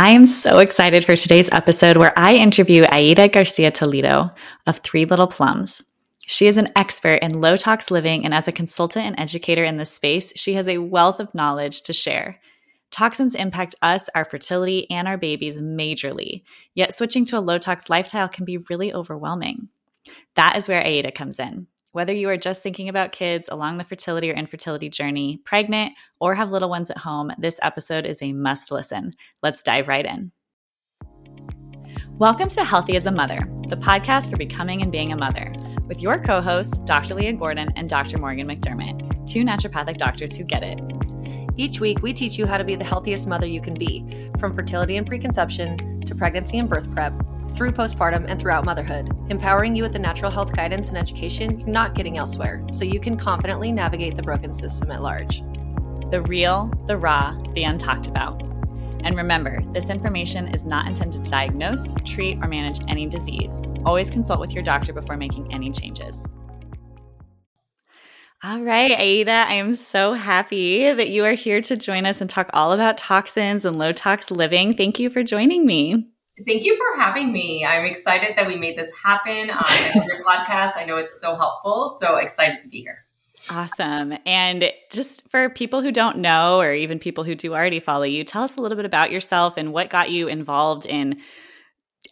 I am so excited for today's episode where I interview Aida Garcia Toledo of Three Little Plums. She is an expert in low tox living, and as a consultant and educator in this space, she has a wealth of knowledge to share. Toxins impact us, our fertility, and our babies majorly, yet switching to a low tox lifestyle can be really overwhelming. That is where Aida comes in. Whether you are just thinking about kids along the fertility or infertility journey, pregnant, or have little ones at home, this episode is a must listen. Let's dive right in. Welcome to Healthy as a Mother, the podcast for becoming and being a mother, with your co hosts, Dr. Leah Gordon and Dr. Morgan MacDermott, two naturopathic doctors who get it. Each week, we teach you how to be the healthiest mother you can be, from fertility and preconception to pregnancy and birth prep through postpartum and throughout motherhood, empowering you with the natural health guidance and education you're not getting elsewhere so you can confidently navigate the broken system at large. The real, the raw, the untalked about. And remember, this information is not intended to diagnose, treat, or manage any disease. Always consult with your doctor before making any changes. All right, Aida, I am so happy that you are here to join us and talk all about toxins and low tox living. Thank you for joining me. Thank you for having me. I'm excited that we made this happen on your podcast. I know it's so helpful. So excited to be here. Awesome. And just for people who don't know, or even people who do already follow you, tell us a little bit about yourself and what got you involved in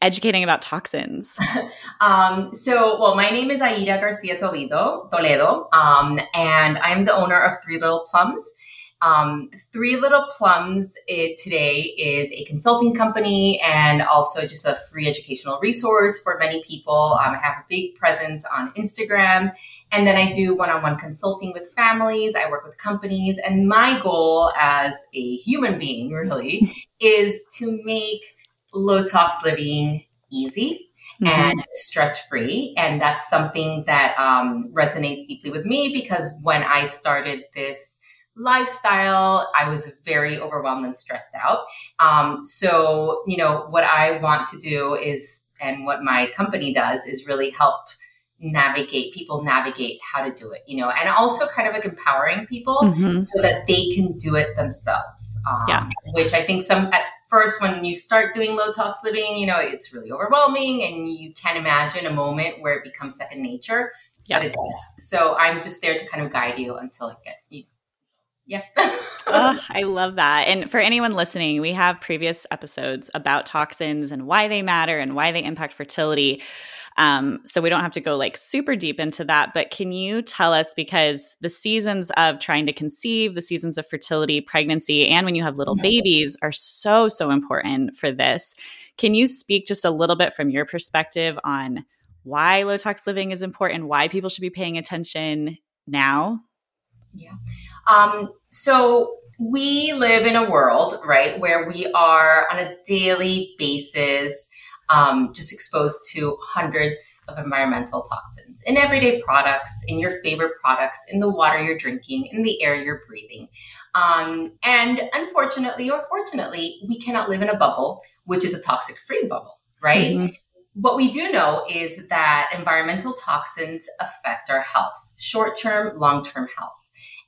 educating about toxins. um, so, well, my name is Aida Garcia Toledo, Toledo, um, and I'm the owner of Three Little Plums. Um, Three Little Plums it, today is a consulting company and also just a free educational resource for many people. Um, I have a big presence on Instagram, and then I do one on one consulting with families. I work with companies, and my goal as a human being really is to make low tox living easy Mm-hmm. and stress free. And that's something that um, resonates deeply with me because when I started this lifestyle. I was very overwhelmed and stressed out. Um, so, you know, what I want to do is, and what my company does is really help navigate people navigate how to do it you know and also kind of like empowering people mm-hmm. so that they can do it themselves um, yeah. which i think some at first when you start doing low tox living you know it's really overwhelming and you can't imagine a moment where it becomes second nature yeah. but it does so i'm just there to kind of guide you until it get you yeah. oh, I love that. And for anyone listening, we have previous episodes about toxins and why they matter and why they impact fertility. Um, so we don't have to go like super deep into that. But can you tell us because the seasons of trying to conceive, the seasons of fertility, pregnancy, and when you have little babies are so, so important for this. Can you speak just a little bit from your perspective on why low tox living is important, why people should be paying attention now? Yeah. Um, so we live in a world, right, where we are on a daily basis um, just exposed to hundreds of environmental toxins in everyday products, in your favorite products, in the water you're drinking, in the air you're breathing. Um, and unfortunately or fortunately, we cannot live in a bubble, which is a toxic free bubble, right? Mm-hmm. What we do know is that environmental toxins affect our health, short term, long term health.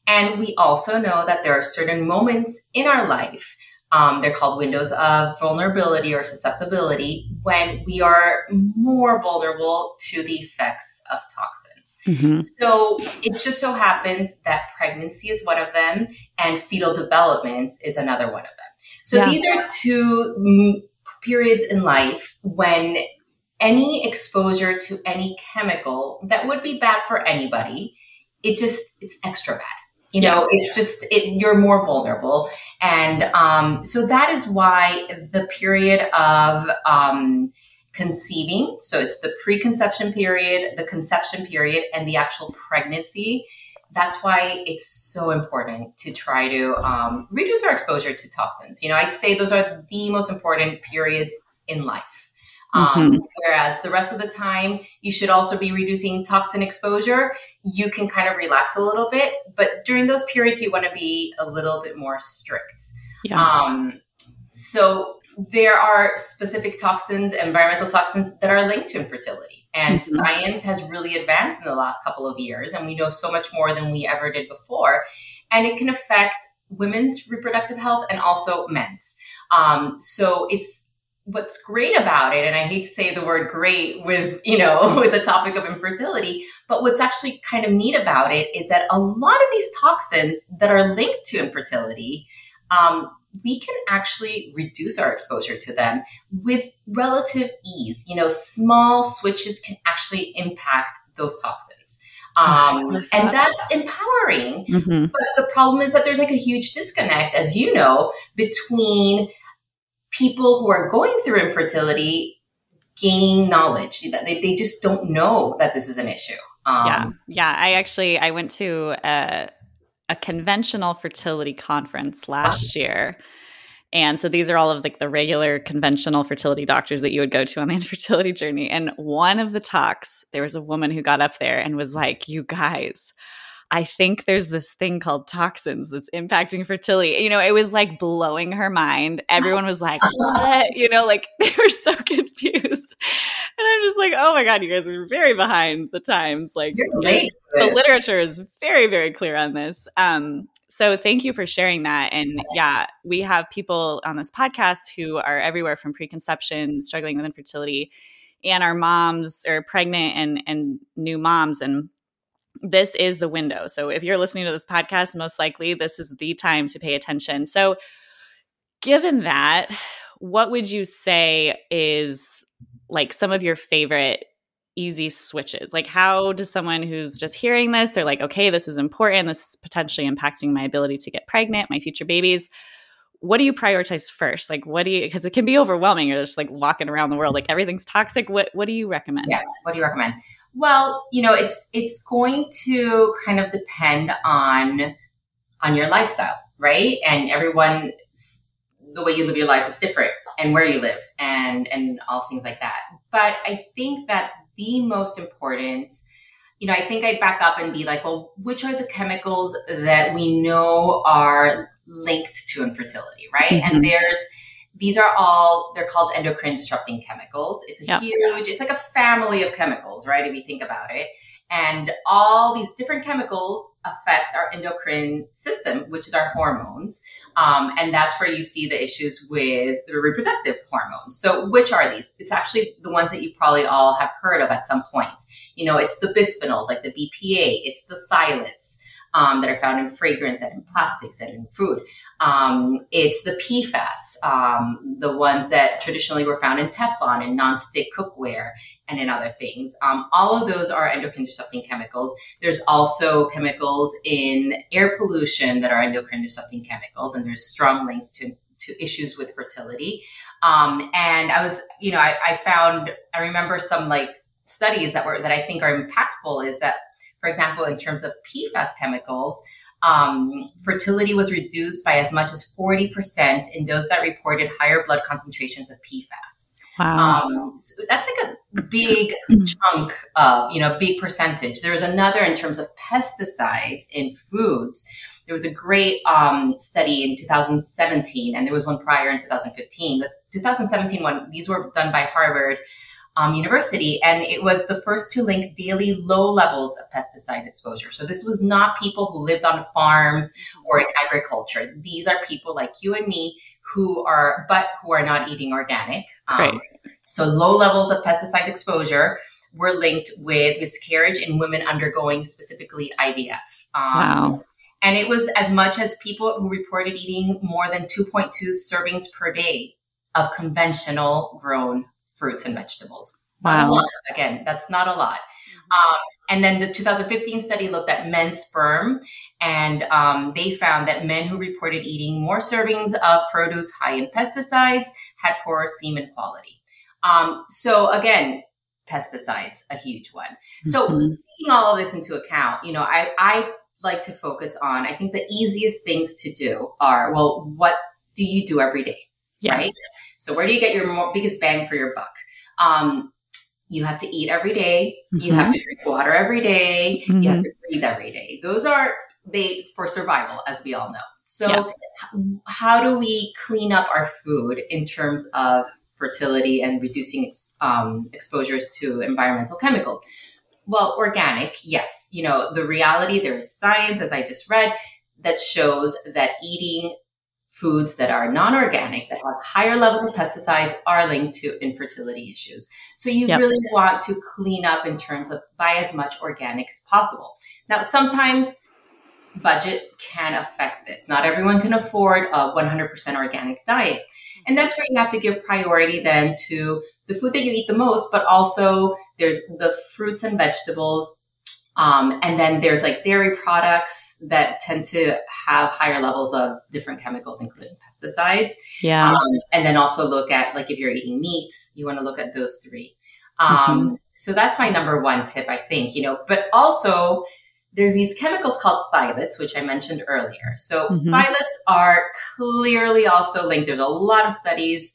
And we also know that there are certain moments in our life, um, they're called windows of vulnerability or susceptibility, when we are more vulnerable to the effects of toxins. Mm-hmm. So it just so happens that pregnancy is one of them, and fetal development is another one of them. So yeah. these are two m- periods in life when any exposure to any chemical that would be bad for anybody, it just, it's extra bad you know yeah. it's just it, you're more vulnerable. And um, so that is why the period of um, conceiving so it's the preconception period the conception period and the actual pregnancy that's why it's so important to try to um, reduce our exposure to toxins. You know i'd say those are the most important periods in life um, mm-hmm. Whereas the rest of the time, you should also be reducing toxin exposure. You can kind of relax a little bit, but during those periods, you want to be a little bit more strict. Yeah. Um, so there are specific toxins, environmental toxins that are linked to infertility. And mm-hmm. science has really advanced in the last couple of years, and we know so much more than we ever did before. And it can affect women's reproductive health and also men's. Um, so it's what's great about it, and I hate to say the word great with, you know, with the topic of infertility, but what's actually kind of neat about it is that a lot of these toxins that are linked to infertility, um, we can actually reduce our exposure to them with relative ease. You know, small switches can actually impact those toxins. Um, and that's empowering. Mm-hmm. But the problem is that there's like a huge disconnect, as you know, between people who are going through infertility gaining knowledge that they, they just don't know that this is an issue. Um, yeah. Yeah. I actually, I went to a, a conventional fertility conference last year. And so these are all of like the regular conventional fertility doctors that you would go to on the infertility journey. And one of the talks, there was a woman who got up there and was like, You guys, I think there's this thing called toxins that's impacting fertility. You know, it was like blowing her mind. Everyone was like, what? You know, like they were so confused. And I'm just like, oh my God, you guys are very behind the times. Like the literature is very, very clear on this. Um, so thank you for sharing that. And yeah, we have people on this podcast who are everywhere from preconception, struggling with infertility, and our moms are pregnant and and new moms and this is the window. So if you're listening to this podcast, most likely this is the time to pay attention. So, given that, what would you say is like some of your favorite easy switches? Like, how does someone who's just hearing this, they're like, okay, this is important. This is potentially impacting my ability to get pregnant, my future babies what do you prioritize first? Like, what do you, because it can be overwhelming. You're just like walking around the world, like everything's toxic. What, what do you recommend? Yeah. What do you recommend? Well, you know, it's, it's going to kind of depend on, on your lifestyle, right? And everyone, the way you live your life is different and where you live and, and all things like that. But I think that the most important, you know, I think I'd back up and be like, well, which are the chemicals that we know are linked to infertility, right? Mm-hmm. And there's these are all they're called endocrine disrupting chemicals. It's a yep. huge, it's like a family of chemicals, right? If you think about it. And all these different chemicals affect our endocrine system, which is our hormones. Um, and that's where you see the issues with the reproductive hormones. So, which are these? It's actually the ones that you probably all have heard of at some point. You know, it's the bisphenols, like the BPA, it's the phthalates um, that are found in fragrance and in plastics and in food. Um, it's the PFAS, um, the ones that traditionally were found in Teflon and nonstick cookware and in other things. Um, all of those are endocrine disrupting chemicals. There's also chemicals in air pollution that are endocrine disrupting chemicals, and there's strong links to to issues with fertility. Um, and I was, you know, I, I found, I remember some like studies that were that I think are impactful is that for example, in terms of PFAS chemicals, um, fertility was reduced by as much as 40% in those that reported higher blood concentrations of PFAS. Wow. Um, so that's like a big chunk of, you know, big percentage. There was another in terms of pesticides in foods. There was a great um, study in 2017, and there was one prior in 2015. The 2017 one, these were done by Harvard um, University, and it was the first to link daily low levels of pesticide exposure. So this was not people who lived on farms or in agriculture. These are people like you and me who are, but who are not eating organic. Um, So low levels of pesticide exposure were linked with miscarriage in women undergoing specifically IVF. Um, wow. And it was as much as people who reported eating more than 2.2 servings per day of conventional grown fruits and vegetables. Wow. Again, that's not a lot. Mm-hmm. Um, and then the 2015 study looked at men's sperm, and um, they found that men who reported eating more servings of produce high in pesticides had poorer semen quality. Um, so again, pesticides, a huge one. So mm-hmm. taking all of this into account, you know, I, I like to focus on, I think the easiest things to do are, well, what do you do every day? Yeah. Right? So where do you get your more, biggest bang for your buck? Um, you have to eat every day, mm-hmm. You have mm-hmm. to drink water every day, mm-hmm. You have mm-hmm. to breathe every day. Those are they for survival, as we all know. So, yeah. how do we clean up our food in terms of fertility and reducing um, exposures to environmental chemicals? Well, organic, yes. You know, the reality, there is science, as I just read, that shows that eating foods that are non-organic that have higher levels of pesticides are linked to infertility issues. So you yep. really want to clean up in terms of buy as much organic as possible. Now sometimes budget can affect this. Not everyone can afford a 100% organic diet. And that's where you have to give priority then to the food that you eat the most but also there's the fruits and vegetables um, and then there's like dairy products that tend to have higher levels of different chemicals, including pesticides. Yeah. Um, and then also look at like if you're eating meat, you want to look at those three. Um, mm-hmm. So that's my number one tip, I think, you know, but also there's these chemicals called phthalates, which I mentioned earlier. So mm-hmm. phthalates are clearly also linked. There's a lot of studies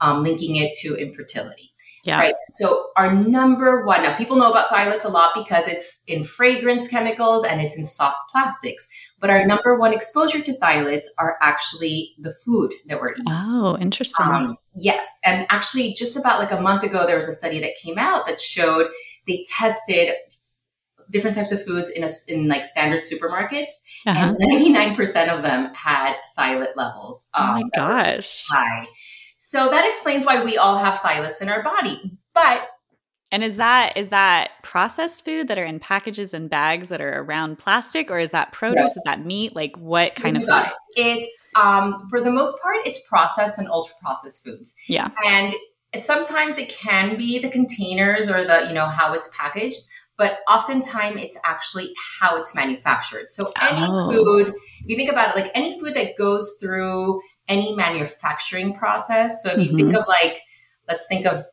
um, linking it to infertility. Yeah. Right. So our number one, now people know about phthalates a lot because it's in fragrance chemicals and it's in soft plastics. But our number one exposure to phthalates are actually the food that we're eating. Oh, interesting. Um, yes. And actually, just about like a month ago, there was a study that came out that showed they tested different types of foods in a, in like standard supermarkets, uh-huh. and ninety nine percent of them had phthalate levels. Um, oh my um, gosh! High. So that explains why we all have phthalates in our body. But and is that is that processed food that are in packages and bags that are around plastic, or is that produce? Yes. Is that meat? Like what so kind of food? It's um, for the most part, it's processed and ultra processed foods. Yeah, and sometimes it can be the containers or the you know how it's packaged, but oftentimes it's actually how it's manufactured. So any oh. food, if you think about it, like any food that goes through any manufacturing process. So if you mm-hmm. think of like, let's think of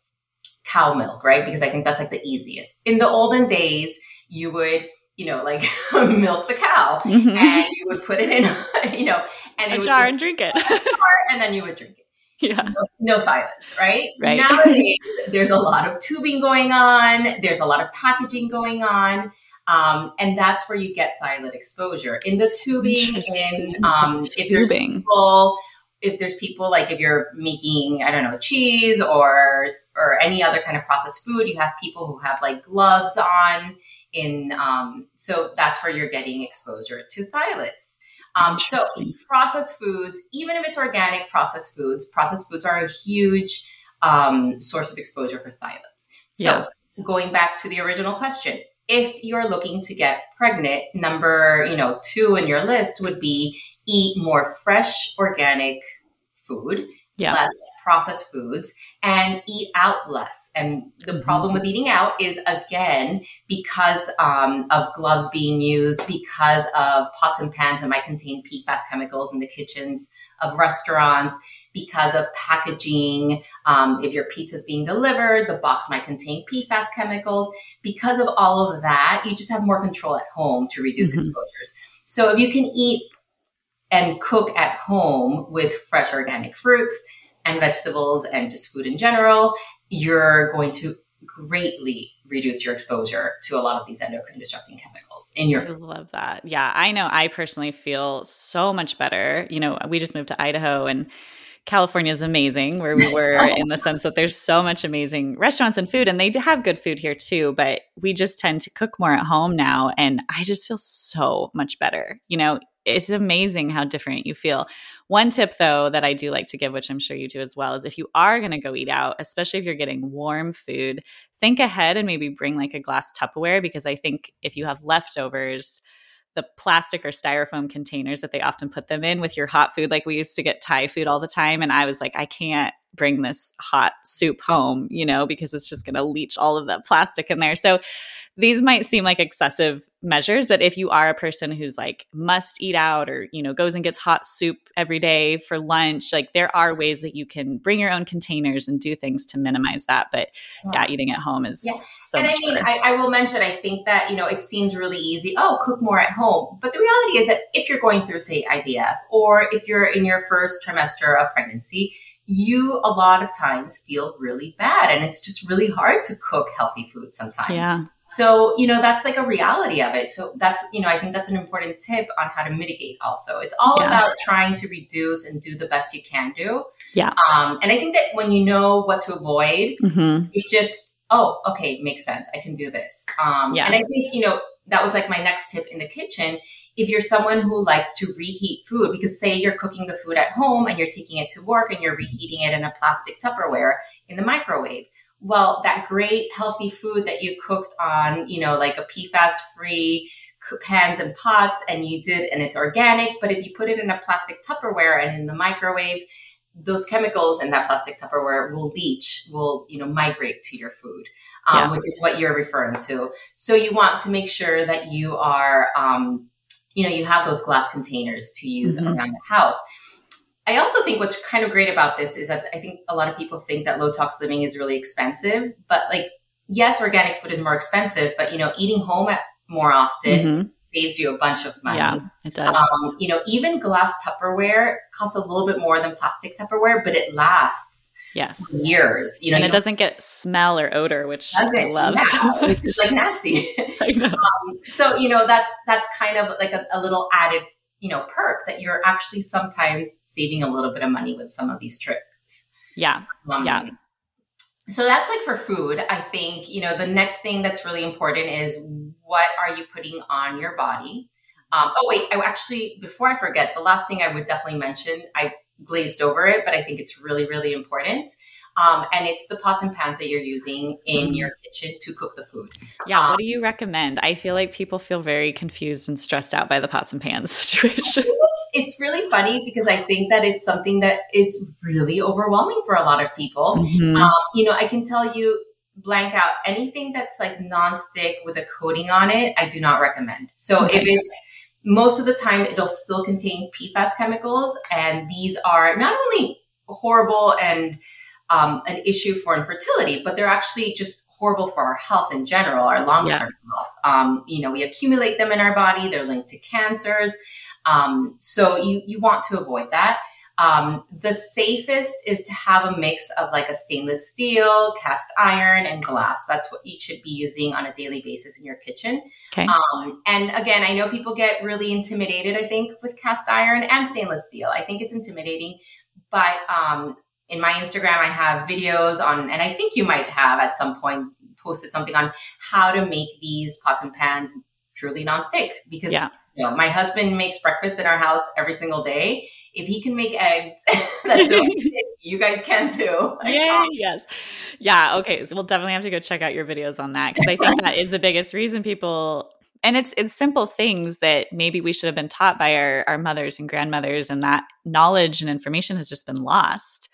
cow milk, right? Because I think that's like the easiest. In the olden days, you would, you know, like milk the cow mm-hmm. and you would put it in, you know, and a jar and drink it. and then you would drink it. Yeah. No, no phthalates, right? Right. Nowadays, there's a lot of tubing going on. There's a lot of packaging going on. Um, and that's where you get phthalate exposure in the tubing. In um, if there's people if there's people like if you're making I don't know cheese or or any other kind of processed food, you have people who have like gloves on. In um, so that's where you're getting exposure to phthalates. Um, so processed foods, even if it's organic processed foods, processed foods are a huge um, source of exposure for phthalates. So yeah. going back to the original question, if you're looking to get pregnant, number you know two in your list would be eat more fresh, organic food, yeah. less processed foods, and eat out less. And the mm-hmm. problem with eating out is again because um, of gloves being used, because of pots and pans that might contain PFAS chemicals in the kitchens of restaurants. Because of packaging, um, if your pizza is being delivered, the box might contain PFAS chemicals. Because of all of that, you just have more control at home to reduce mm-hmm. exposures. So if you can eat and cook at home with fresh organic fruits and vegetables and just food in general, you're going to greatly reduce your exposure to a lot of these endocrine disrupting chemicals in your food. I love that. Yeah, I know I personally feel so much better. You know, we just moved to Idaho and California is amazing where we were in the sense that there's so much amazing restaurants and food and they have good food here too, but we just tend to cook more at home now and I just feel so much better. You know, it's amazing how different you feel. One tip, though, that I do like to give, which I'm sure you do as well, is if you are going to go eat out, especially if you're getting warm food, think ahead and maybe bring like a glass Tupperware because I think if you have leftovers, the plastic or styrofoam containers that they often put them in with your hot food. Like we used to get Thai food all the time. And I was like, I can't bring this hot soup home, you know, because it's just going to leach all of that plastic in there. So these might seem like excessive measures, but if you are a person who's like must eat out or, you know, goes and gets hot soup every day for lunch, like there are ways that you can bring your own containers and do things to minimize that. But yeah, eating at home is yeah. so And I mean, I, I will mention, I think that, you know, it seems really easy. Oh, cook more at home. But the reality is that if you're going through, say, IVF, or if you're in your first trimester of pregnancy, you a lot of times feel really bad and it's just really hard to cook healthy food sometimes. Yeah. So, you know, that's like a reality of it. So that's, you know, I think that's an important tip on how to mitigate also. It's all yeah. about trying to reduce and do the best you can do. Yeah. Um, and I think that when you know what to avoid, mm-hmm. it just, oh, okay, makes sense. I can do this. Um, yeah. And I think, you know, that was like my next tip in the kitchen. If you're someone who likes to reheat food, because say you're cooking the food at home and you're taking it to work and you're reheating it in a plastic Tupperware in the microwave. Well, that great healthy food that you cooked on, you know, like a PFAS free pans and pots and you did, and it's organic, but if you put it in a plastic Tupperware and in the microwave, those chemicals in that plastic Tupperware will leach, will you know migrate to your food, um, yeah. which is what you're referring to. So you want to make sure that you are, um, you know, you have those glass containers to use mm-hmm. around the house. I also think what's kind of great about this is that I think a lot of people think that low tox living is really expensive, but like yes, organic food is more expensive, but you know, eating home at more often mm-hmm saves you a bunch of money. Yeah, it does. Um, you know, even glass Tupperware costs a little bit more than plastic Tupperware, but it lasts. Yes, years. You know, and it doesn't get smell or odor, which I love. Yeah, so which is like nasty. Um, so you know, that's that's kind of like a, a little added, you know, perk that you're actually sometimes saving a little bit of money with some of these tricks. Yeah, um, yeah so that's like for food i think you know the next thing that's really important is what are you putting on your body um, oh wait i actually before i forget the last thing i would definitely mention i glazed over it but i think it's really really important um, and it's the pots and pans that you're using in your kitchen to cook the food. Yeah. Um, what do you recommend? I feel like people feel very confused and stressed out by the pots and pans situation. It's, really funny because I think that it's something that is really overwhelming for a lot of people. Mm-hmm. Um, you know, I can tell you blank out anything that's like non-stick with a coating on it. I do not recommend. So okay. if it's most of the time, it'll still contain PFAS chemicals, and these are not only horrible and um, an issue for infertility, but they're actually just horrible for our health in general, our long term yeah. health. Um, you know, we accumulate them in our body, they're linked to cancers. Um, so you, you want to avoid that. Um, the safest is to have a mix of like a stainless steel, cast iron, and glass. That's what you should be using on a daily basis in your kitchen. Okay. Um, and again, I know people get really intimidated, I think, with cast iron and stainless steel. I think it's intimidating, but um, in my Instagram, I have videos on, and I think you might have at some point posted something on how to make these pots and pans truly nonstick. Because yeah. you know, my husband makes breakfast in our house every single day. If he can make eggs, that's you guys can too. Yeah, yes, yeah. Okay, so we'll definitely have to go check out your videos on that because I think that is the biggest reason people and it's it's simple things that maybe we should have been taught by our, our mothers and grandmothers and that knowledge and information has just been lost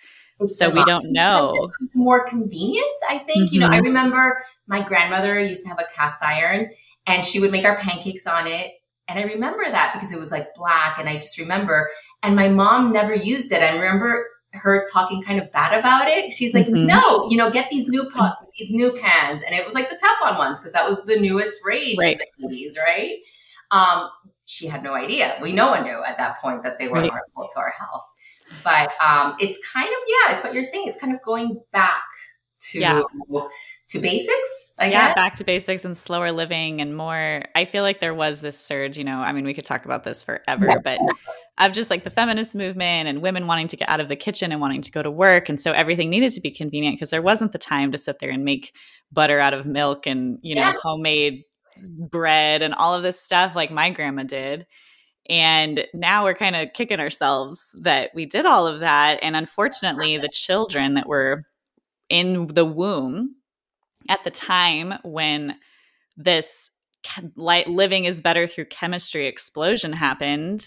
so we don't know. It's more convenient, I think. Mm-hmm. You know, I mm-hmm. remember my grandmother used to have a cast iron and she would make our pancakes on it. And I remember that because it was like black and I just remember. And my mom never used it. I remember her talking kind of bad about it. She's like, mm-hmm. no, you know, get these new pot, these new pans. And it was like the Teflon ones because that was the newest rage right. in the 80s, right? Um, she had no idea. We no one knew at that point that they were right. harmful to our health. But um, it's kind of yeah, it's what you're saying. It's kind of going back to yeah. To basics. I yeah, guess. back to basics and slower living and more. I feel like there was this surge. You know, I mean, we could talk about this forever, yeah. but of just like the feminist movement and women wanting to get out of the kitchen and wanting to go to work, and so everything needed to be convenient because there wasn't the time to sit there and make butter out of milk and you know yeah. homemade bread and all of this stuff like my grandma did. And now we're kind of kicking ourselves that we did all of that. And unfortunately, the children that were in the womb at the time when this light living is better through chemistry explosion happened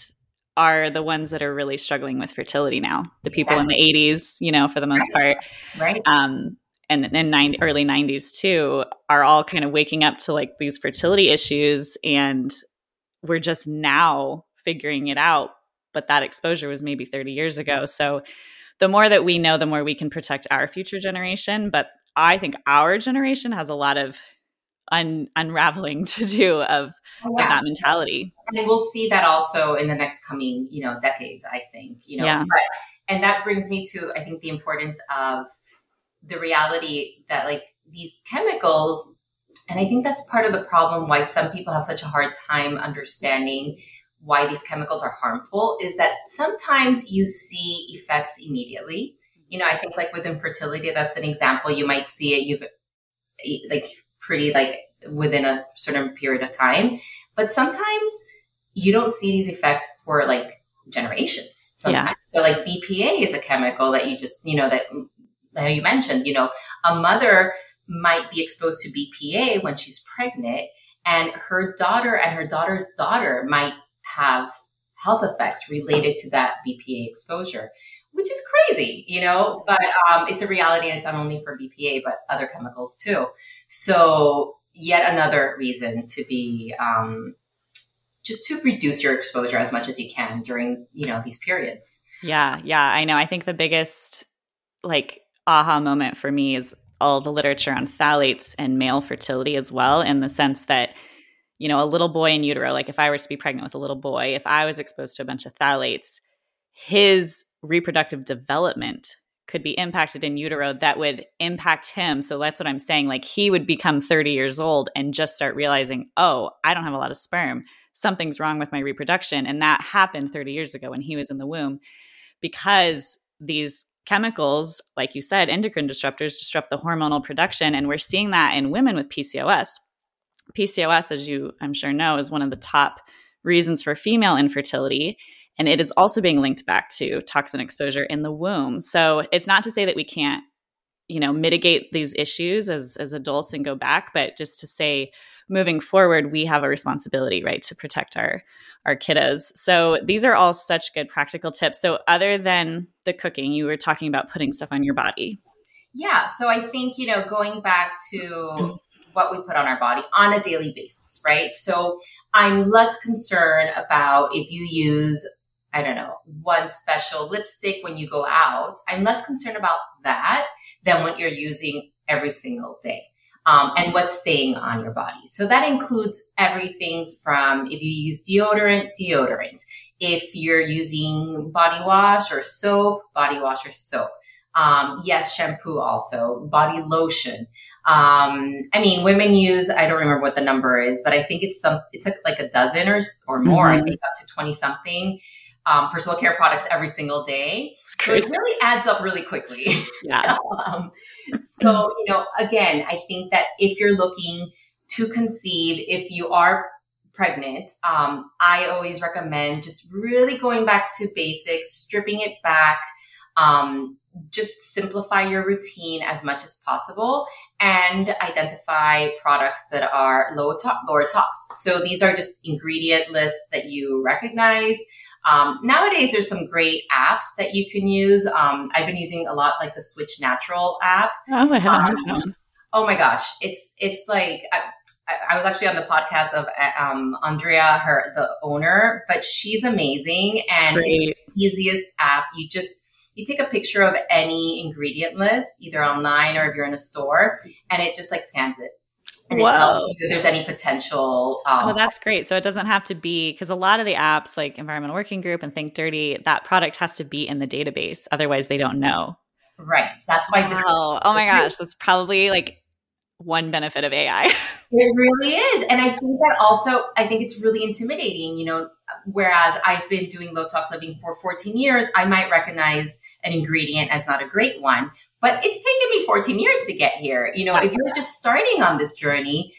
are the ones that are really struggling with fertility now. The people exactly. in the 80s, you know, for the most right. part. Right. Um, and in 90, early 90s too, are all kind of waking up to like these fertility issues. And we're just now figuring it out but that exposure was maybe 30 years ago so the more that we know the more we can protect our future generation but i think our generation has a lot of un- unraveling to do of, oh, yeah. of, that mentality and we'll see that also in the next coming you know decades i think you know yeah. but, and that brings me to i think the importance of the reality that like these chemicals and i think that's part of the problem why some people have such a hard time understanding why these chemicals are harmful is that sometimes you see effects immediately. You know, I think like with infertility, that's an example. You might see it, you've like pretty like within a certain period of time. But sometimes you don't see these effects for like generations. Sometimes. Yeah. So like BPA is a chemical that you just, you know, that, mm, that you mentioned, you know, a mother might be exposed to BPA when she's pregnant and her daughter and her daughter's daughter might have health effects related to that BPA exposure, which is crazy, you know, but um, it's a reality and it's not only for BPA, but other chemicals too. So yet another reason to be um, just to reduce your exposure as much as you can during you know these periods yeah yeah i know i think the biggest like aha moment for me is all the literature on phthalates and male fertility as well in the sense that you know a little boy in utero like if i were to be pregnant with a little boy if i was exposed to a bunch of phthalates his reproductive development could be impacted in utero that would impact him. So that's what I'm saying. Like he would become 30 years old and just start realizing, oh, I don't have a lot of sperm something's wrong with my reproduction. And that happened 30 years ago when he was in the womb because these chemicals, like you said, endocrine disruptors disrupt the hormonal production. And we're seeing that in women with PCOS. PCOS, as you I'm sure know, is one of the top reasons for female infertility. And it is also being linked back to toxin exposure in the womb. So it's not to say that we can't, you know, mitigate these issues as as adults and go back, but just to say moving forward we have a responsibility right to protect our our kiddos. So these are all such good practical tips. So other than the cooking you were talking about putting stuff on your body. Yeah. So i think you know going back to what we put on our body on a daily basis right? So i'm less concerned about if you use I don't know, one special lipstick when you go out. I'm less concerned about that than what you're using every single day um, and what's staying on your body. So that includes everything from if you use deodorant, deodorant. If you're using body wash or soap, body wash or soap. Um, yes, shampoo also, body lotion. Um, I mean, women use, I don't remember what the number is, but I think it's some, it's like a dozen or, or more, mm-hmm. I think up to 20 something um, personal care products every single day. So it really adds up really quickly. Yeah. um, so, you know, again, I think that if you're looking to conceive, if you are pregnant, um, I always recommend just really going back to basics, stripping it back, um, just simplify your routine as much as possible and identify products that are low to- lower tox. So these are just ingredient lists that you recognize. Um, nowadays, there's some great apps that you can use. Um, I've been using a lot like the Switch Natural app. Oh, I haven't um, heard. Oh my gosh, it's it's like I, I was actually on the podcast of um, Andrea, her the owner, but she's amazing and great. it's the easiest app. You just you take a picture of any ingredient list, either online or if you're in a store, and it just like scans it and Whoa. it tells you if there's any potential. Um, oh, that's great. So it doesn't have to be because a lot of the apps like Environmental Working Group and Think Dirty, that product has to be in the database. Otherwise, they don't know. Right. That's why. Wow. oh my gosh, that's probably like one benefit of AI. it really is. And I think that also, I think it's really intimidating, you know, whereas I've been doing low tox living for 14 years, I might recognize an ingredient as not a great one. But it's taken me 14 years to get here. You know, if you're just starting on this journey,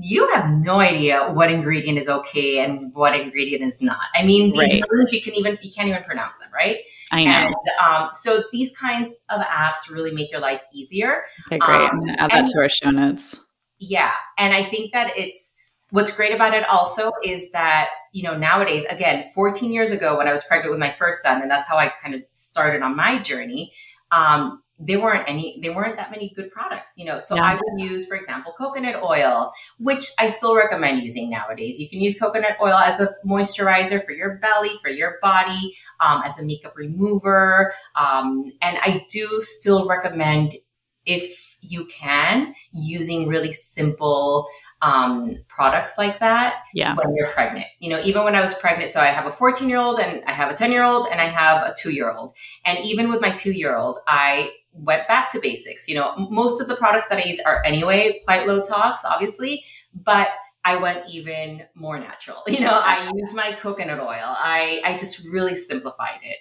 you have no idea what ingredient is okay and what ingredient is not. I mean, these right. names you can even you can't even pronounce them, right? I know. And, um, so these kinds of apps really make your life easier. Okay, great. Um, add that and, to our show notes. Yeah, and I think that it's what's great about it also is that you know nowadays again 14 years ago when i was pregnant with my first son and that's how i kind of started on my journey um, there weren't any there weren't that many good products you know so yeah. i would use for example coconut oil which i still recommend using nowadays you can use coconut oil as a moisturizer for your belly for your body um, as a makeup remover um, and i do still recommend if you can using really simple um, products like that yeah. when you're pregnant. You know, even when I was pregnant, so I have a 14 year old and I have a 10 year old and I have a two year old. And even with my two year old, I went back to basics. You know, most of the products that I use are anyway quite low tox, obviously, but I went even more natural. You know, I used my coconut oil. I, I just really simplified it.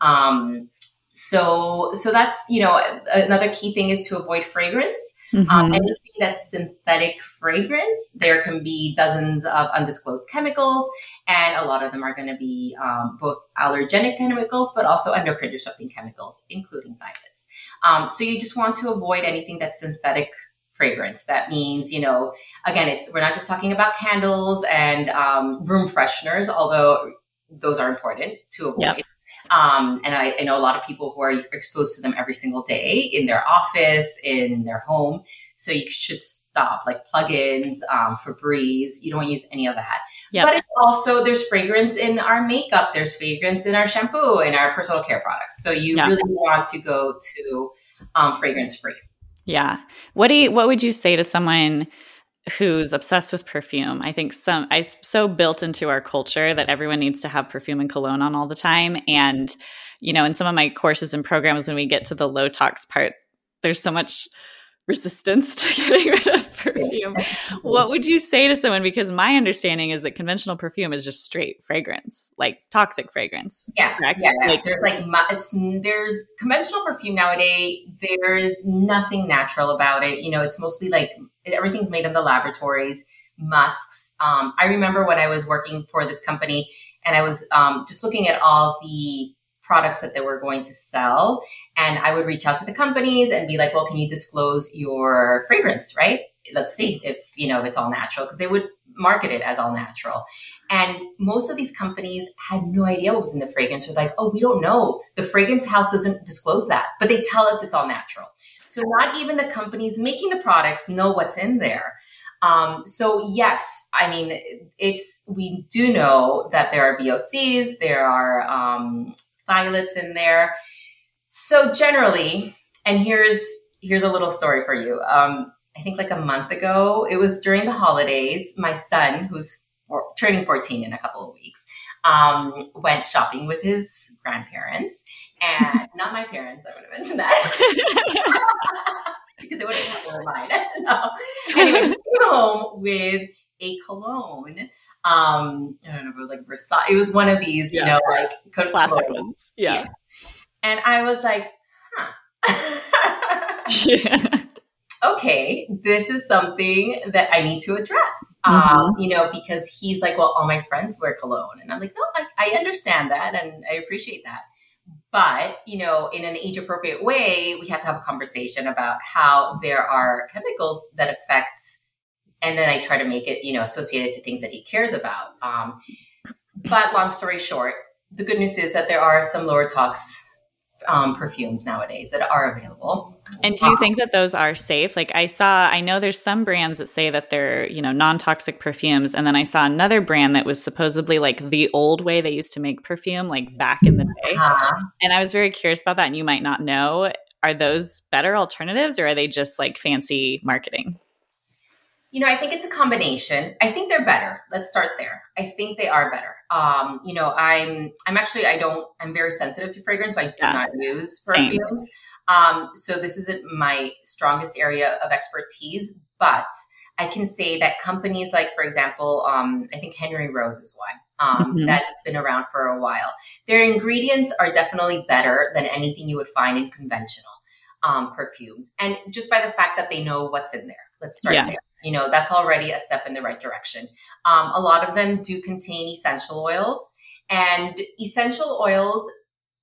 Um, so, so that's, you know, another key thing is to avoid fragrance. Um, mm-hmm. Um, anything that's synthetic fragrance, there can be dozens of undisclosed chemicals, and a lot of them are going to be um, both allergenic chemicals, but also endocrine disrupting chemicals, including phthalates. Um, so you just want to avoid anything that's synthetic fragrance. That means, you know, again, it's we're not just talking about candles and um, room fresheners, although those are important to avoid. Yep. Um, and I, I, know a lot of people who are exposed to them every single day in their office, in their home. So you should stop, like plugins, um, Febreze. You don't want to use any of that. Yep. But it's also there's fragrance in our makeup. There's fragrance in our shampoo and our personal care products. So you yep. really want to go to um, fragrance free. Yeah. What do you, what would you say to someone who's obsessed with perfume? I think some it's so built into our culture that everyone needs to have perfume and cologne on all the time. And, you know, in some of my courses and programs, when we get to the low tox part, there's so much resistance to getting rid of perfume. what would you say to someone? Because my understanding is that conventional perfume is just straight fragrance, like toxic fragrance. Yeah, correct? yeah. yeah. Like, there's like it's there's conventional perfume nowadays. There's nothing natural about it. You know, it's mostly like everything's made in the laboratories, musks. Um, I remember when I was working for this company and I was um, just looking at all the products that they were going to sell. And I would reach out to the companies and be like, well, can you disclose your fragrance, right? Let's see if, you know, if it's all natural because they would market it as all natural. And most of these companies had no idea what was in the fragrance. They're like, oh, we don't know. The fragrance house doesn't disclose that, but they tell us it's all natural. So not even the companies making the products know what's in there. Um, so yes, I mean, it's, we do know that there are VOCs, there are, um, phthalates in there. So generally, and here's here's a little story for you. Um, I think like a month ago, it was during the holidays. My son, who's turning 14 in a couple of weeks, um, went shopping with his grandparents and not my parents. I would have mentioned that because they wouldn't have to remind. no. Anyway, he came home with a cologne um, I don't know if it was like Versace. It was one of these, you yeah. know, like classic ones. Yeah. yeah. And I was like, huh. yeah. Okay, this is something that I need to address. Mm-hmm. Um, you know, because he's like, well, all my friends wear cologne. And I'm like, no, I, I understand that and I appreciate that. But, you know, in an age appropriate way, we had to have a conversation about how there are chemicals that affect and then I try to make it, you know, associated to things that he cares about. Um, but long story short, the good news is that there are some lower tox um, perfumes nowadays that are available. And do you think that those are safe? Like I saw, I know there's some brands that say that they're, you know, non-toxic perfumes. And then I saw another brand that was supposedly like the old way they used to make perfume, like back in the day. Uh-huh. And I was very curious about that. And you might not know. Are those better alternatives or are they just like fancy marketing? You know, I think it's a combination. I think they're better. Let's start there. I think they are better. Um, you know, I'm I'm actually I don't I'm very sensitive to fragrance, so I do yeah. not use perfumes. Um, so this isn't my strongest area of expertise, but I can say that companies like, for example, um, I think Henry Rose is one. Um, mm-hmm. that's been around for a while. Their ingredients are definitely better than anything you would find in conventional um, perfumes. And just by the fact that they know what's in there. Let's start yeah. there you know that's already a step in the right direction um, a lot of them do contain essential oils and essential oils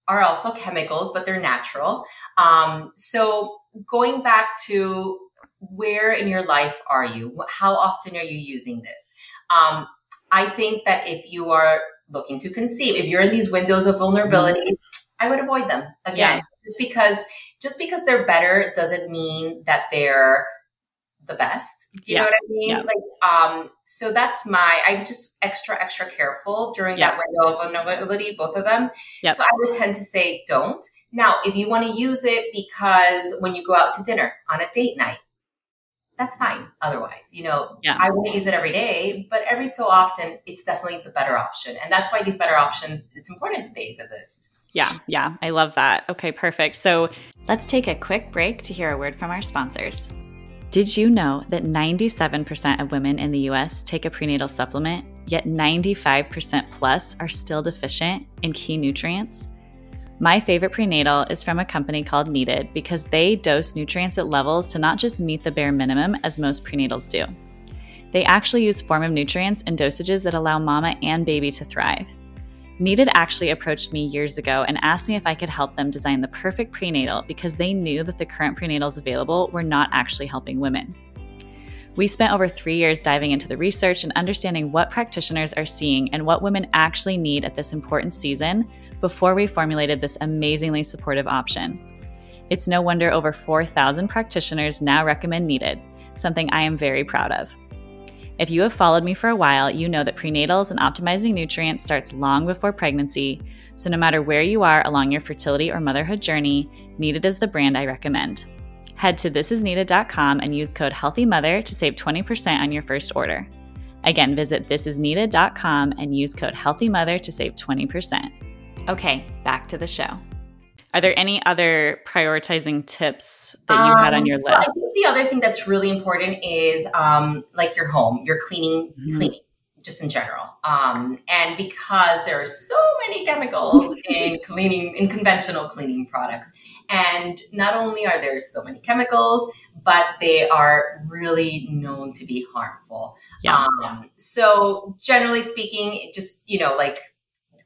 are also chemicals but they're natural um, so going back to where in your life are you how often are you using this um, i think that if you are looking to conceive if you're in these windows of vulnerability mm-hmm. i would avoid them again yeah. just because just because they're better doesn't mean that they're the best. Do you yeah. know what I mean? Yeah. Like, um, so that's my, I'm just extra, extra careful during yeah. that window of vulnerability, both of them. Yep. So I would tend to say don't. Now, if you want to use it because when you go out to dinner on a date night, that's fine. Otherwise, you know. I wouldn't use it every day, but every so often, it's definitely the better option. And that's why these better options, it's important that they exist. Yeah, yeah, I love that. Okay, perfect. So let's take a quick break to hear a word from our sponsors. Did you know that 97% of women in the US take a prenatal supplement, yet 95% plus are still deficient in key nutrients? My favorite prenatal is from a company called Needed because they dose nutrients at levels to not just meet the bare minimum as most prenatals do. They actually use form of nutrients and dosages that allow mama and baby to thrive. Needed actually approached me years ago and asked me if I could help them design the perfect prenatal because they knew that the current prenatals available were not actually helping women. We spent over three years diving into the research and understanding what practitioners are seeing and what women actually need at this important season before we formulated this amazingly supportive option. It's no wonder over 4,000 practitioners now recommend Needed, something I am very proud of. If you have followed me for a while, you know that prenatals and optimizing nutrients starts long before pregnancy, so no matter where you are along your fertility or motherhood journey, Needed is the brand I recommend. Head to thisisneeded.com and use code HEALTHYMOTHER to save 20% on your first order. Again, visit thisisneeded.com and use code HEALTHYMOTHER to save 20%. Okay, back to the show. Are there any other prioritizing tips that you um, had on your list? I think the other thing that's really important is um, like your home, your cleaning, mm-hmm. cleaning just in general. Um, and because there are so many chemicals in cleaning, in conventional cleaning products, and not only are there so many chemicals, but they are really known to be harmful. Yeah. Um, so generally speaking, just you know, like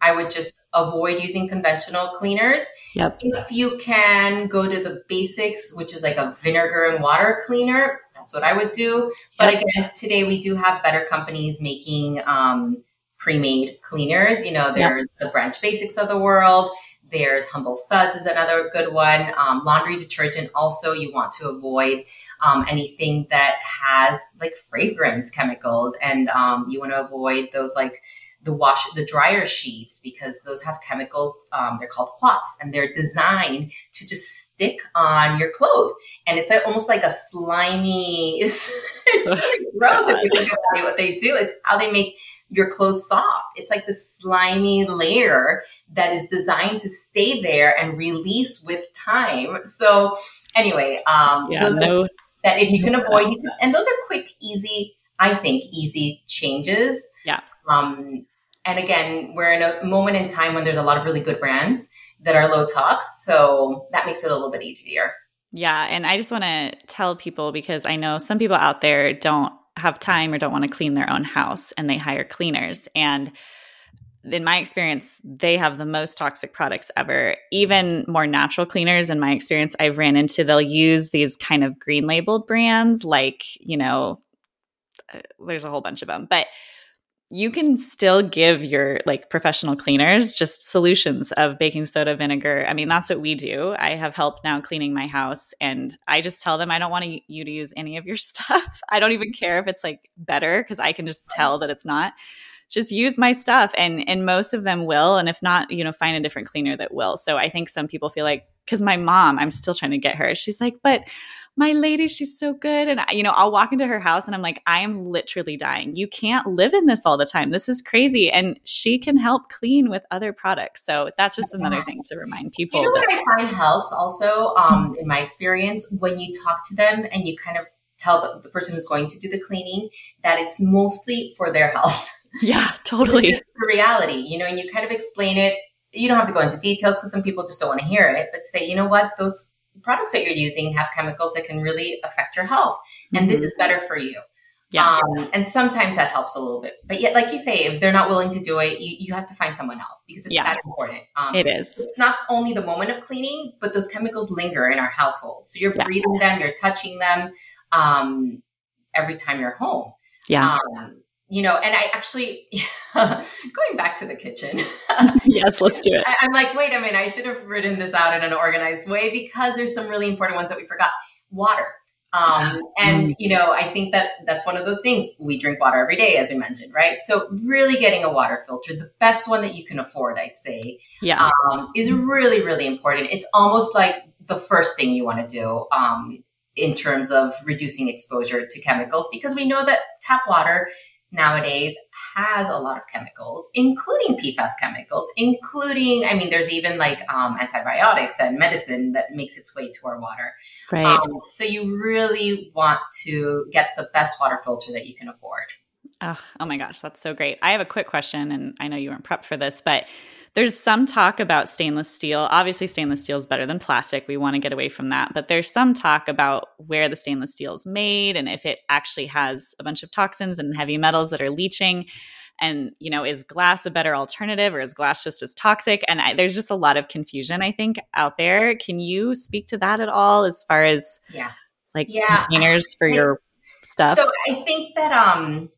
I would just avoid using conventional cleaners. Yep. If you can go to the basics, which is like a vinegar and water cleaner, that's what I would do. But yep. again, today we do have better companies making um, pre-made cleaners. You know, there's yep. the Branch Basics of the world. There's Humble Suds is another good one. Um, laundry detergent also you want to avoid um, anything that has like fragrance chemicals, and um, you want to avoid those like the wash the dryer sheets because those have chemicals um, they're called quats and they're designed to just stick on your clothes. And it's almost like a slimy it's, it's really gross if you think about what they do. It's how they make your clothes soft. It's like the slimy layer that is designed to stay there and release with time. So anyway um yeah, those no, are, that if you can avoid you can, and those are quick easy i think easy changes. Yeah. Um, and again, we're in a moment in time when there's a lot of really good brands that are low tox. So that makes it a little bit easier. Yeah. And I just want to tell people because I know some people out there don't have time or don't want to clean their own house and they hire cleaners. And in my experience, they have the most toxic products ever. Even more natural cleaners, in my experience, I've ran into, they'll use these kind of green labeled brands like, you know, uh, there's a whole bunch of them. But you can still give your like professional cleaners just solutions of baking soda vinegar. I mean that's what we do. I have help now cleaning my house and i just tell them i don't want you to use any of your stuff. I don't even care if it's like better because i can just tell that it's not. Just use my stuff and and most of them will and if not you know find a different cleaner that will. So i think some people feel like because my mom i'm still trying to get her she's like but my lady, she's so good. And, you know, I'll walk into her house and I'm like, I am literally dying. You can't live in this all the time. This is crazy. And she can help clean with other products. So that's just another thing to remind people. You know what I find helps also, um, in my experience, when you talk to them and you kind of tell the, the person who's going to do the cleaning that it's mostly for their health. Yeah, totally. the reality, you know, and you kind of explain it. You don't have to go into details because some people just don't want to hear it, but say, you know what, those products that you're using have chemicals that can really affect your health. And mm-hmm. this is better for you. Yeah. Um, and sometimes that helps a little bit. But yet, like you say, if they're not willing to do it, you, you have to find someone else because it's yeah. that important. Um, it is. It's not only the moment of cleaning, but those chemicals linger in our household. So you're yeah. breathing them, you're touching them um, every time you're home. Yeah. Um, you know, and I actually, going back to the kitchen. yes, let's do it. I, I'm like, wait a minute, I should have written this out in an organized way because there's some really important ones that we forgot. Water. Um, and mm. you know, I think that that's one of those things. We drink water every day, as we mentioned, right? So really getting a water filter, the best one that you can afford, I'd say, yeah, um, is really, really important. It's almost like the first thing you want to do um, in terms of reducing exposure to chemicals, because we know that tap water nowadays has a lot of chemicals, including PFAS chemicals, including, I mean, there's even like um, antibiotics and medicine that makes its way to our water. Right. Um, so you really want to get the best water filter that you can afford. Oh, oh my gosh, that's so great. I have a quick question, and I know you weren't prepped for this, but There's some talk about stainless steel. Obviously, stainless steel is better than plastic. We want to get away from that. But there's some talk about where the stainless steel is made and if it actually has a bunch of toxins and heavy metals that are leaching. And, you know, is glass a better alternative or is glass just as toxic? And I, there's just a lot of confusion, I think, out there. Can you speak to that at all as far as, yeah, like yeah. containers for I, your stuff? So I think that, um,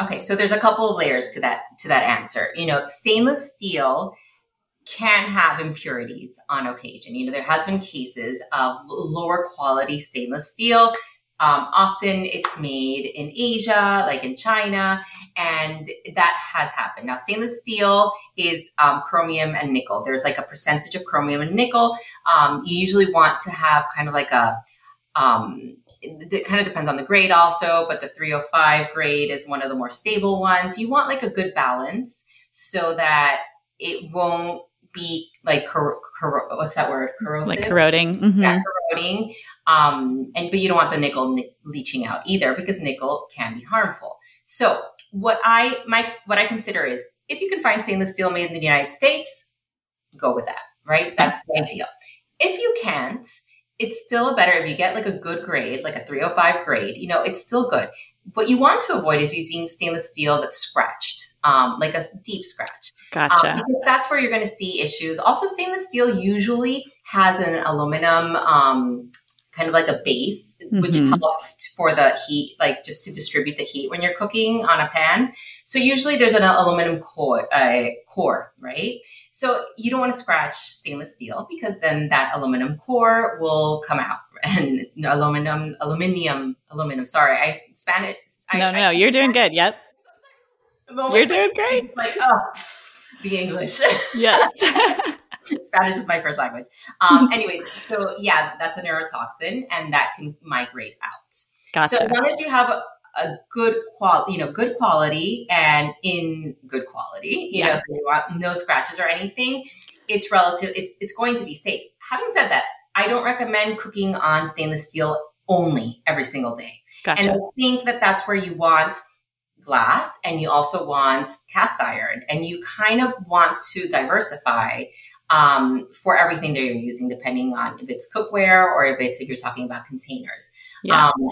Okay, so there's a couple of layers to that to that answer. You know, stainless steel can have impurities on occasion. You know, there has been cases of lower quality stainless steel. Um, often it's made in Asia, like in China, and that has happened. Now, stainless steel is um, chromium and nickel. There's like a percentage of chromium and nickel. Um, you usually want to have kind of like a um, it, kind of depends on the grade also, but the 305 grade is one of the more stable ones. You want like a good balance so that it won't be like cor- cor- what's that word? Corrosive? Like corroding mm-hmm. yeah corroding. Um and but you don't want the nickel ni- leaching out either because nickel can be harmful. So what i my what i consider is if you can find stainless steel made in the united states go with that right? That's the ideal. If you can't it's still better if you get like a good grade, like a 305 grade, you know, it's still good. What you want to avoid is using stainless steel that's scratched, um, like a deep scratch. Gotcha. Um, because that's where you're going to see issues. Also, stainless steel usually has an aluminum um, kind of like a base, mm-hmm. which helps for the heat, like just to distribute the heat when you're cooking on a pan. So usually there's an aluminum core, uh, core, right? So you don't want to scratch stainless steel because then that aluminum core will come out. And aluminum, aluminium, aluminum. Sorry, I Spanish. No, I, no, no, you're doing good. Yep. You're doing great. Like, oh, the English. Yes. Spanish is my first language. Um, anyways, so yeah, that's a neurotoxin and that can migrate out. Gotcha. So as long as you have a, a good quality, you know, good quality and in good quality, you yeah. know, so you want no scratches or anything, it's relative, it's, it's going to be safe. Having said that, I don't recommend cooking on stainless steel only every single day. Gotcha. And I think that that's where you want glass and you also want cast iron and you kind of want to diversify um, for everything that you're using, depending on if it's cookware or if it's if you're talking about containers. Yeah. Um,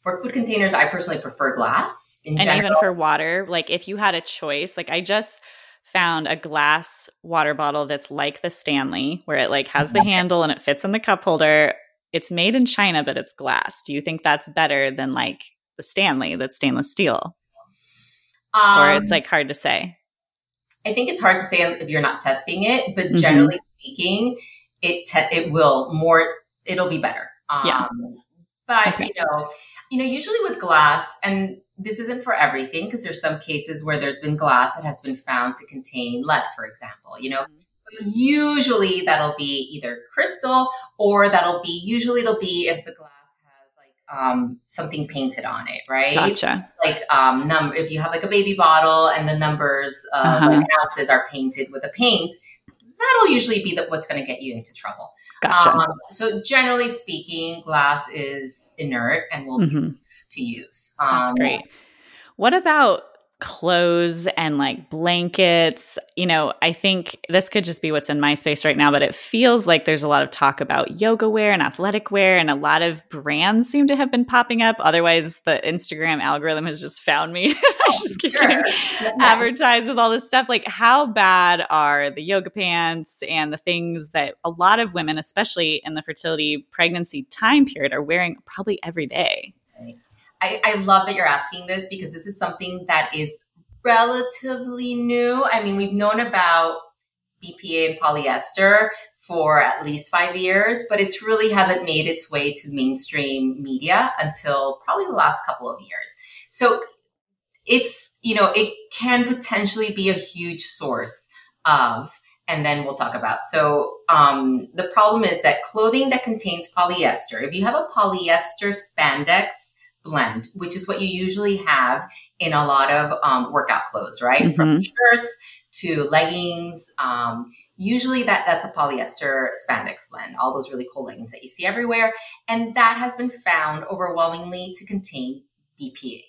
for food containers, I personally prefer glass. and general. even for water, like if you had a choice, like I just found a glass water bottle that's like the Stanley, where it like has the handle and it fits in the cup holder. It's made in China, but it's glass. Do you think that's better than like the Stanley that's stainless steel? Um, or it's um, like hard to say. I think it's hard to say if you're not testing it, but mm-hmm. generally speaking, it te- it will more it'll be better. Um, yeah. But okay. you know, you know, usually with glass, and this isn't for everything because there's some cases where there's been glass that has been found to contain lead, for example. You know, mm-hmm. usually that'll be either crystal or that'll be usually it'll be if the glass um, something painted on it, right? Gotcha. Like um, number if you have like a baby bottle and the numbers of uh-huh. like ounces are painted with a paint, that'll usually be the, what's going to get you into trouble. Gotcha. Um, so generally speaking, glass is inert and will mm-hmm. be safe to use. That's um, great. What about clothes and like blankets. You know, I think this could just be what's in my space right now, but it feels like there's a lot of talk about yoga wear and athletic wear, and a lot of brands seem to have been popping up. Otherwise, the Instagram algorithm has just found me. I oh, just keep sure. getting advertised with all this stuff. Like, how bad are the yoga pants and the things that a lot of women, especially in the fertility pregnancy time period, are wearing probably every day? I, I love that you're asking this because this is something that is relatively new. I mean, we've known about BPA and polyester for at least five years, but it's really hasn't made its way to mainstream media until probably the last couple of years. So it's, you know, it can potentially be a huge source of, and then we'll talk about. So um, the problem is that clothing that contains polyester, if you have a polyester spandex blend, which is what you usually have in a lot of um, workout clothes, right? Mm-hmm. From shirts to leggings. Um, usually that that's a polyester spandex blend, all those really cool leggings that you see everywhere. And that has been found overwhelmingly to contain BPA.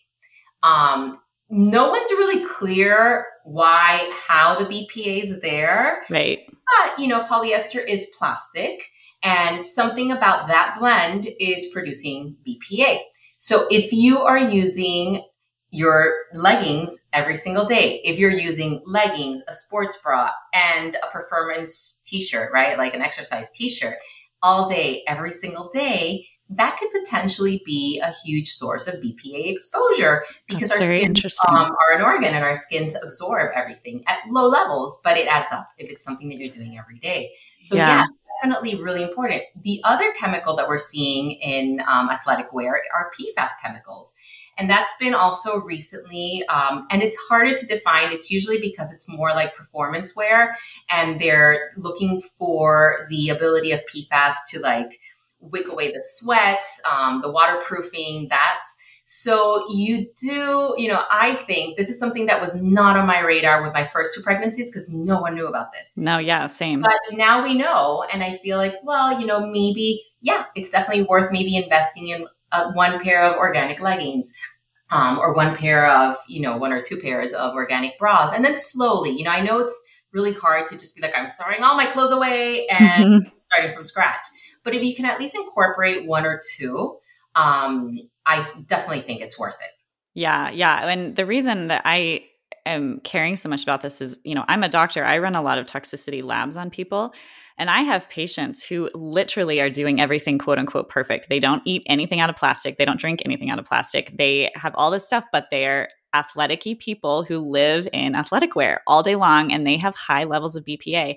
Um, no one's really clear why, how the BPA is there. Right. But, you know, polyester is plastic and something about that blend is producing BPA. So if you are using your leggings every single day, if you're using leggings, a sports bra, and a performance t shirt, right? Like an exercise t shirt all day, every single day, that could potentially be a huge source of BPA exposure because That's our skins um, are an organ and our skins absorb everything at low levels, but it adds up if it's something that you're doing every day. So yeah, yeah definitely really important. The other chemical that we're seeing in um, athletic wear are PFAS chemicals. And that's been also recently, um, and it's harder to define. It's usually because it's more like performance wear, and they're looking for the ability of PFAS to like wick away the sweat, um, the waterproofing, that. So you do, you know, I think this is something that was not on my radar with my first two pregnancies because no one knew about this. No, yeah, same. But now we know, and I feel like, well, you know, maybe, yeah, it's definitely worth maybe investing in uh, one pair of organic leggings. Um, or one pair of, you know, one or two pairs of organic bras. And then slowly, you know, I know it's really hard to just be like, I'm throwing all my clothes away and starting from scratch. But if you can at least incorporate one or two, um, I definitely think it's worth it. Yeah, yeah. And the reason that I am caring so much about this is, you know, I'm a doctor. I run a lot of toxicity labs on people. And I have patients who literally are doing everything quote unquote perfect. They don't eat anything out of plastic. They don't drink anything out of plastic. They have all this stuff, but they're athletic people who live in athletic wear all day long and they have high levels of BPA.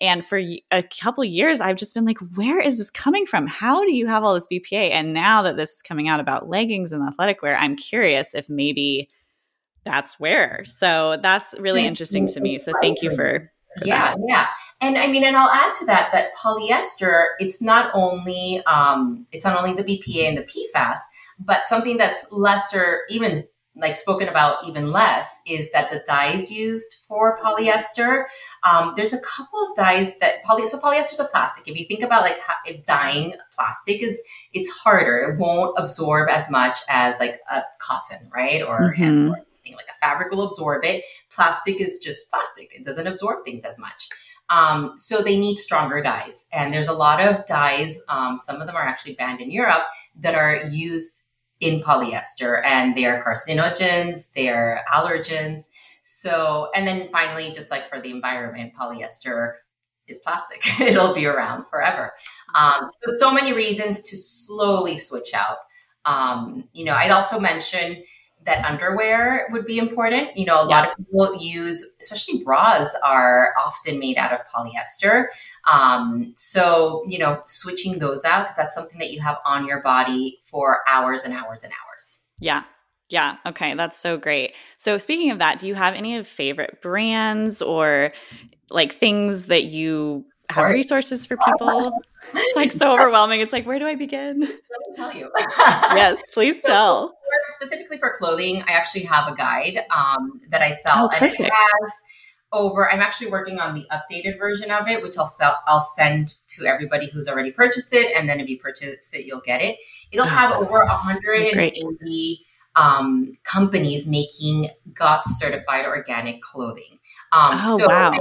And for a couple years, I've just been like, where is this coming from? How do you have all this BPA? And now that this is coming out about leggings and athletic wear, I'm curious if maybe that's where. So that's really interesting to me. So thank you for. for yeah, that. yeah, and I mean, and I'll add to that that polyester. It's not only um, it's not only the BPA and the PFAS, but something that's lesser, even like spoken about even less is that the dyes used for polyester um, there's a couple of dyes that poly so polyester is a plastic. If you think about like how, if dyeing plastic is it's harder. It won't absorb as much as like a cotton right? Or, mm-hmm. or anything. Like a fabric will absorb it. Plastic is just plastic. It doesn't absorb things as much. Um, so they need stronger dyes. And there's a lot of dyes um, some of them are actually banned in europe that are used in polyester and they are carcinogens, they are allergens. So, and then finally, just like for the environment, polyester is plastic. It'll be around forever. Um, so, so many reasons to slowly switch out. Um, you know, I'd also mention that underwear would be important. You know, a yeah. lot of people use, especially bras, are often made out of polyester. Um, so, you know, switching those out because that's something that you have on your body for hours and hours and hours. Yeah. Yeah. Okay. That's so great. So, speaking of that, do you have any of favorite brands or like things that you have resources for people? It's like so overwhelming. It's like, where do I begin? Let me tell you. yes, please tell. So, specifically for clothing, I actually have a guide um, that I sell, oh, and it has over. I'm actually working on the updated version of it, which I'll sell. I'll send to everybody who's already purchased it, and then if you purchase it, you'll get it. It'll oh, have over 180 um, companies making GOTS certified organic clothing. Um, oh, so wow.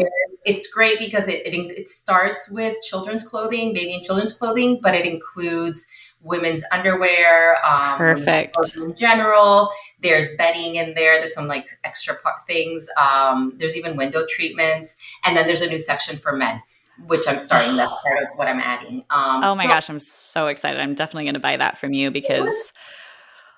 It's great because it, it, it starts with children's clothing, baby and children's clothing, but it includes women's underwear, um, perfect in general. There's bedding in there. There's some like extra part things. Um, there's even window treatments, and then there's a new section for men. Which I'm starting. That's part of what I'm adding. Um, oh my so, gosh, I'm so excited! I'm definitely going to buy that from you because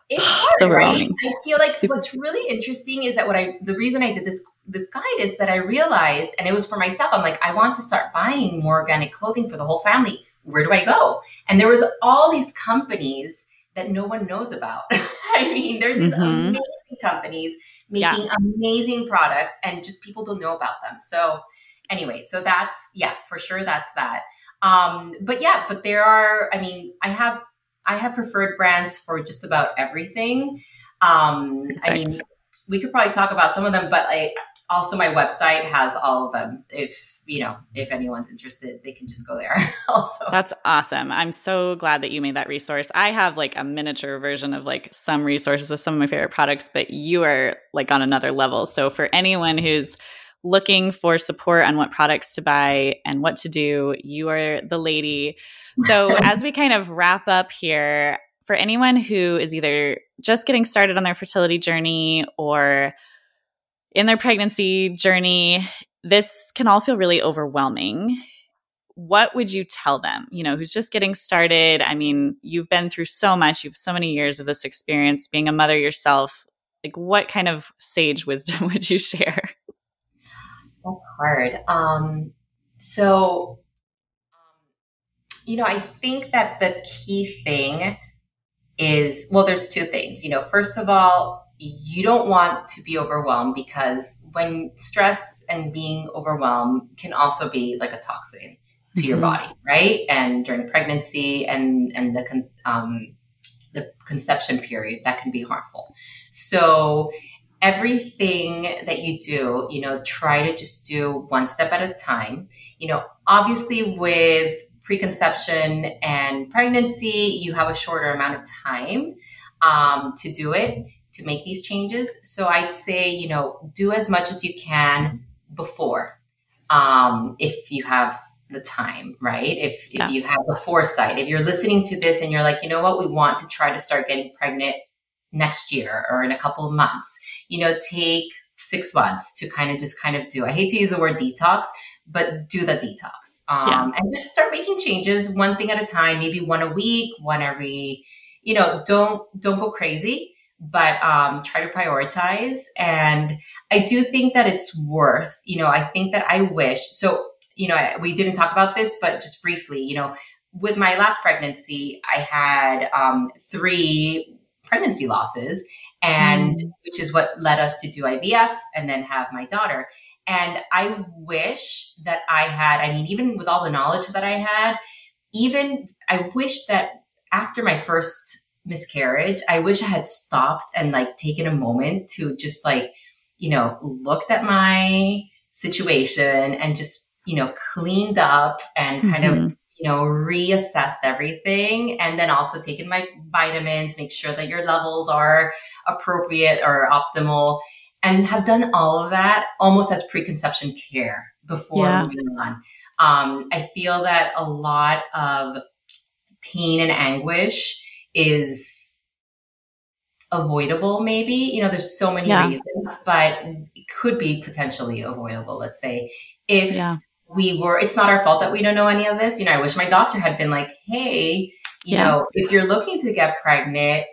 it's hard, right? I feel like what's really interesting is that what I the reason I did this this guide is that I realized, and it was for myself. I'm like, I want to start buying more organic clothing for the whole family where do I go? And there was all these companies that no one knows about. I mean, there's these mm-hmm. amazing companies making yeah. amazing products and just people don't know about them. So anyway, so that's yeah, for sure that's that. Um, but yeah, but there are, I mean, I have I have preferred brands for just about everything. Um, I mean, we could probably talk about some of them, but like also my website has all of them. If you know if anyone's interested they can just go there also. That's awesome. I'm so glad that you made that resource. I have like a miniature version of like some resources of some of my favorite products but you are like on another level. So for anyone who's looking for support on what products to buy and what to do you are the lady so as we kind of wrap up here for anyone who is either just getting started on their fertility journey or in their pregnancy journey, this can all feel really overwhelming. What would you tell them, you know, who's just getting started? I mean, you've been through so much, you've so many years of this experience being a mother yourself. Like, what kind of sage wisdom would you share? That's hard. Um, so, um, you know, I think that the key thing is well, there's two things. You know, first of all, you don't want to be overwhelmed because when stress and being overwhelmed can also be like a toxin to mm-hmm. your body, right? And during pregnancy and and the um, the conception period, that can be harmful. So everything that you do, you know, try to just do one step at a time. You know, obviously with preconception and pregnancy, you have a shorter amount of time um, to do it to make these changes. So I'd say, you know, do as much as you can before, um, if you have the time, right? If, if yeah. you have the foresight, if you're listening to this and you're like, you know what, we want to try to start getting pregnant next year or in a couple of months, you know, take six months to kind of just kind of do, I hate to use the word detox, but do the detox um, yeah. and just start making changes one thing at a time, maybe one a week, one every, you know, don't, don't go crazy but um, try to prioritize. And I do think that it's worth, you know, I think that I wish, so, you know, we didn't talk about this, but just briefly, you know, with my last pregnancy, I had um, three pregnancy losses, and mm. which is what led us to do IVF and then have my daughter. And I wish that I had, I mean, even with all the knowledge that I had, even I wish that after my first miscarriage, I wish I had stopped and like taken a moment to just like, you know, looked at my situation and just, you know, cleaned up and kind mm-hmm. of, you know, reassessed everything and then also taken my vitamins, make sure that your levels are appropriate or optimal and have done all of that almost as preconception care before yeah. moving on. Um, I feel that a lot of pain and anguish is avoidable maybe you know there's so many yeah. reasons but it could be potentially avoidable let's say if yeah. We were it's not our fault that we don't know any of this you know i wish my doctor had been like hey you yeah. know if you're looking to get pregnant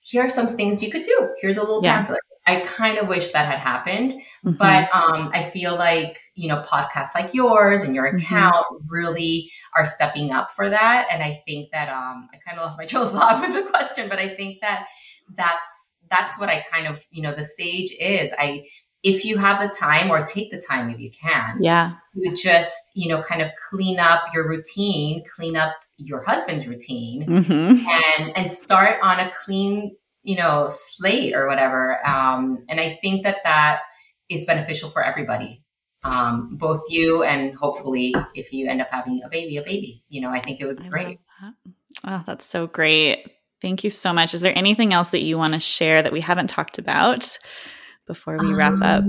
here are some things you could do here's a little pamphlet i kind of wish that had happened mm-hmm. but um, i feel like you know, podcasts like yours and your mm-hmm. account mm-hmm. really are stepping up for that. And I think that um, I kind of lost my train of thought with the question, but I think that that's that's what I kind of you know the sage is. I if you have the time or take the time if you can, yeah, you just you know kind of clean up your routine, clean up your husband's routine, mm-hmm. and and start on a clean you know slate or whatever. Um, and I think that that is beneficial for everybody um, both you and hopefully if you end up having a baby, a baby. You know, I think it would be I great. That. Oh, that's so great. Thank you so much. Is there anything else that you want to share that we haven't talked about before we wrap um, up?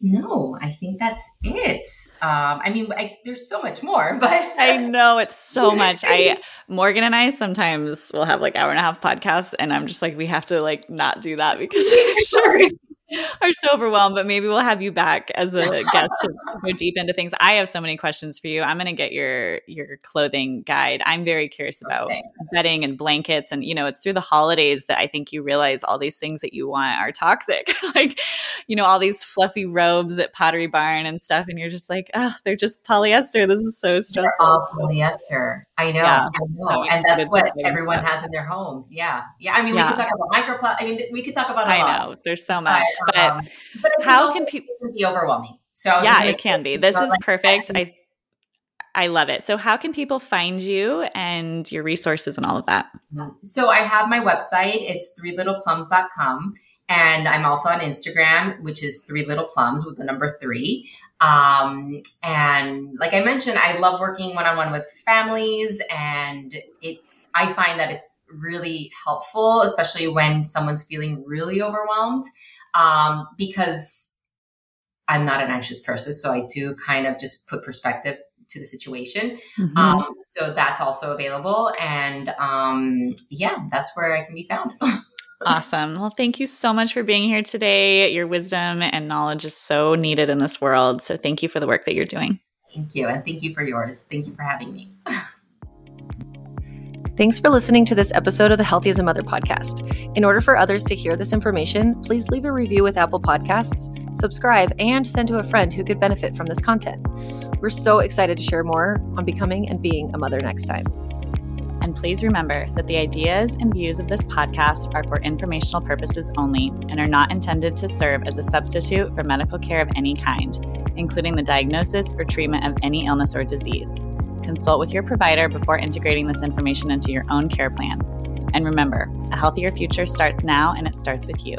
No, I think that's it. Um, I mean, I, there's so much more, but I know it's so much. I Morgan and I sometimes will have like hour and a half podcasts, and I'm just like, we have to like not do that because sure are so overwhelmed, but maybe we'll have you back as a guest to go deep into things. I have so many questions for you. I'm going to get your your clothing guide. I'm very curious oh, about okay. bedding and blankets, and you know, it's through the holidays that I think you realize all these things that you want are toxic, like you know, all these fluffy robes at Pottery Barn and stuff, and you're just like, oh, they're just polyester. This is so stressful. They're all polyester. I know, yeah. I know, so and that's what everyone has in their homes. Yeah, yeah. I mean, yeah. we could talk about microplastic. I mean, we could talk about. I lot. know. There's so much, but, but, um, but how can people be overwhelming? So yeah, it can be. This is like perfect. I I love it. So how can people find you and your resources and all of that? So I have my website. It's threelittleplums.com And I'm also on Instagram, which is Three Little Plums with the number three. Um, and like I mentioned, I love working one on one with families, and it's I find that it's really helpful, especially when someone's feeling really overwhelmed, um, because I'm not an anxious person, so I do kind of just put perspective to the situation. Mm-hmm. Um, so that's also available, and um, yeah, that's where I can be found. Awesome. Well, thank you so much for being here today. Your wisdom and knowledge is so needed in this world. So thank you for the work that you're doing. Thank you. And thank you for yours. Thank you for having me. Thanks for listening to this episode of the Healthy as a Mother podcast. In order for others to hear this information, please leave a review with Apple Podcasts, subscribe, and send to a friend who could benefit from this content. We're so excited to share more on becoming and being a mother next time. And please remember that the ideas and views of this podcast are for informational purposes only and are not intended to serve as a substitute for medical care of any kind, including the diagnosis or treatment of any illness or disease. Consult with your provider before integrating this information into your own care plan. And remember, a healthier future starts now and it starts with you.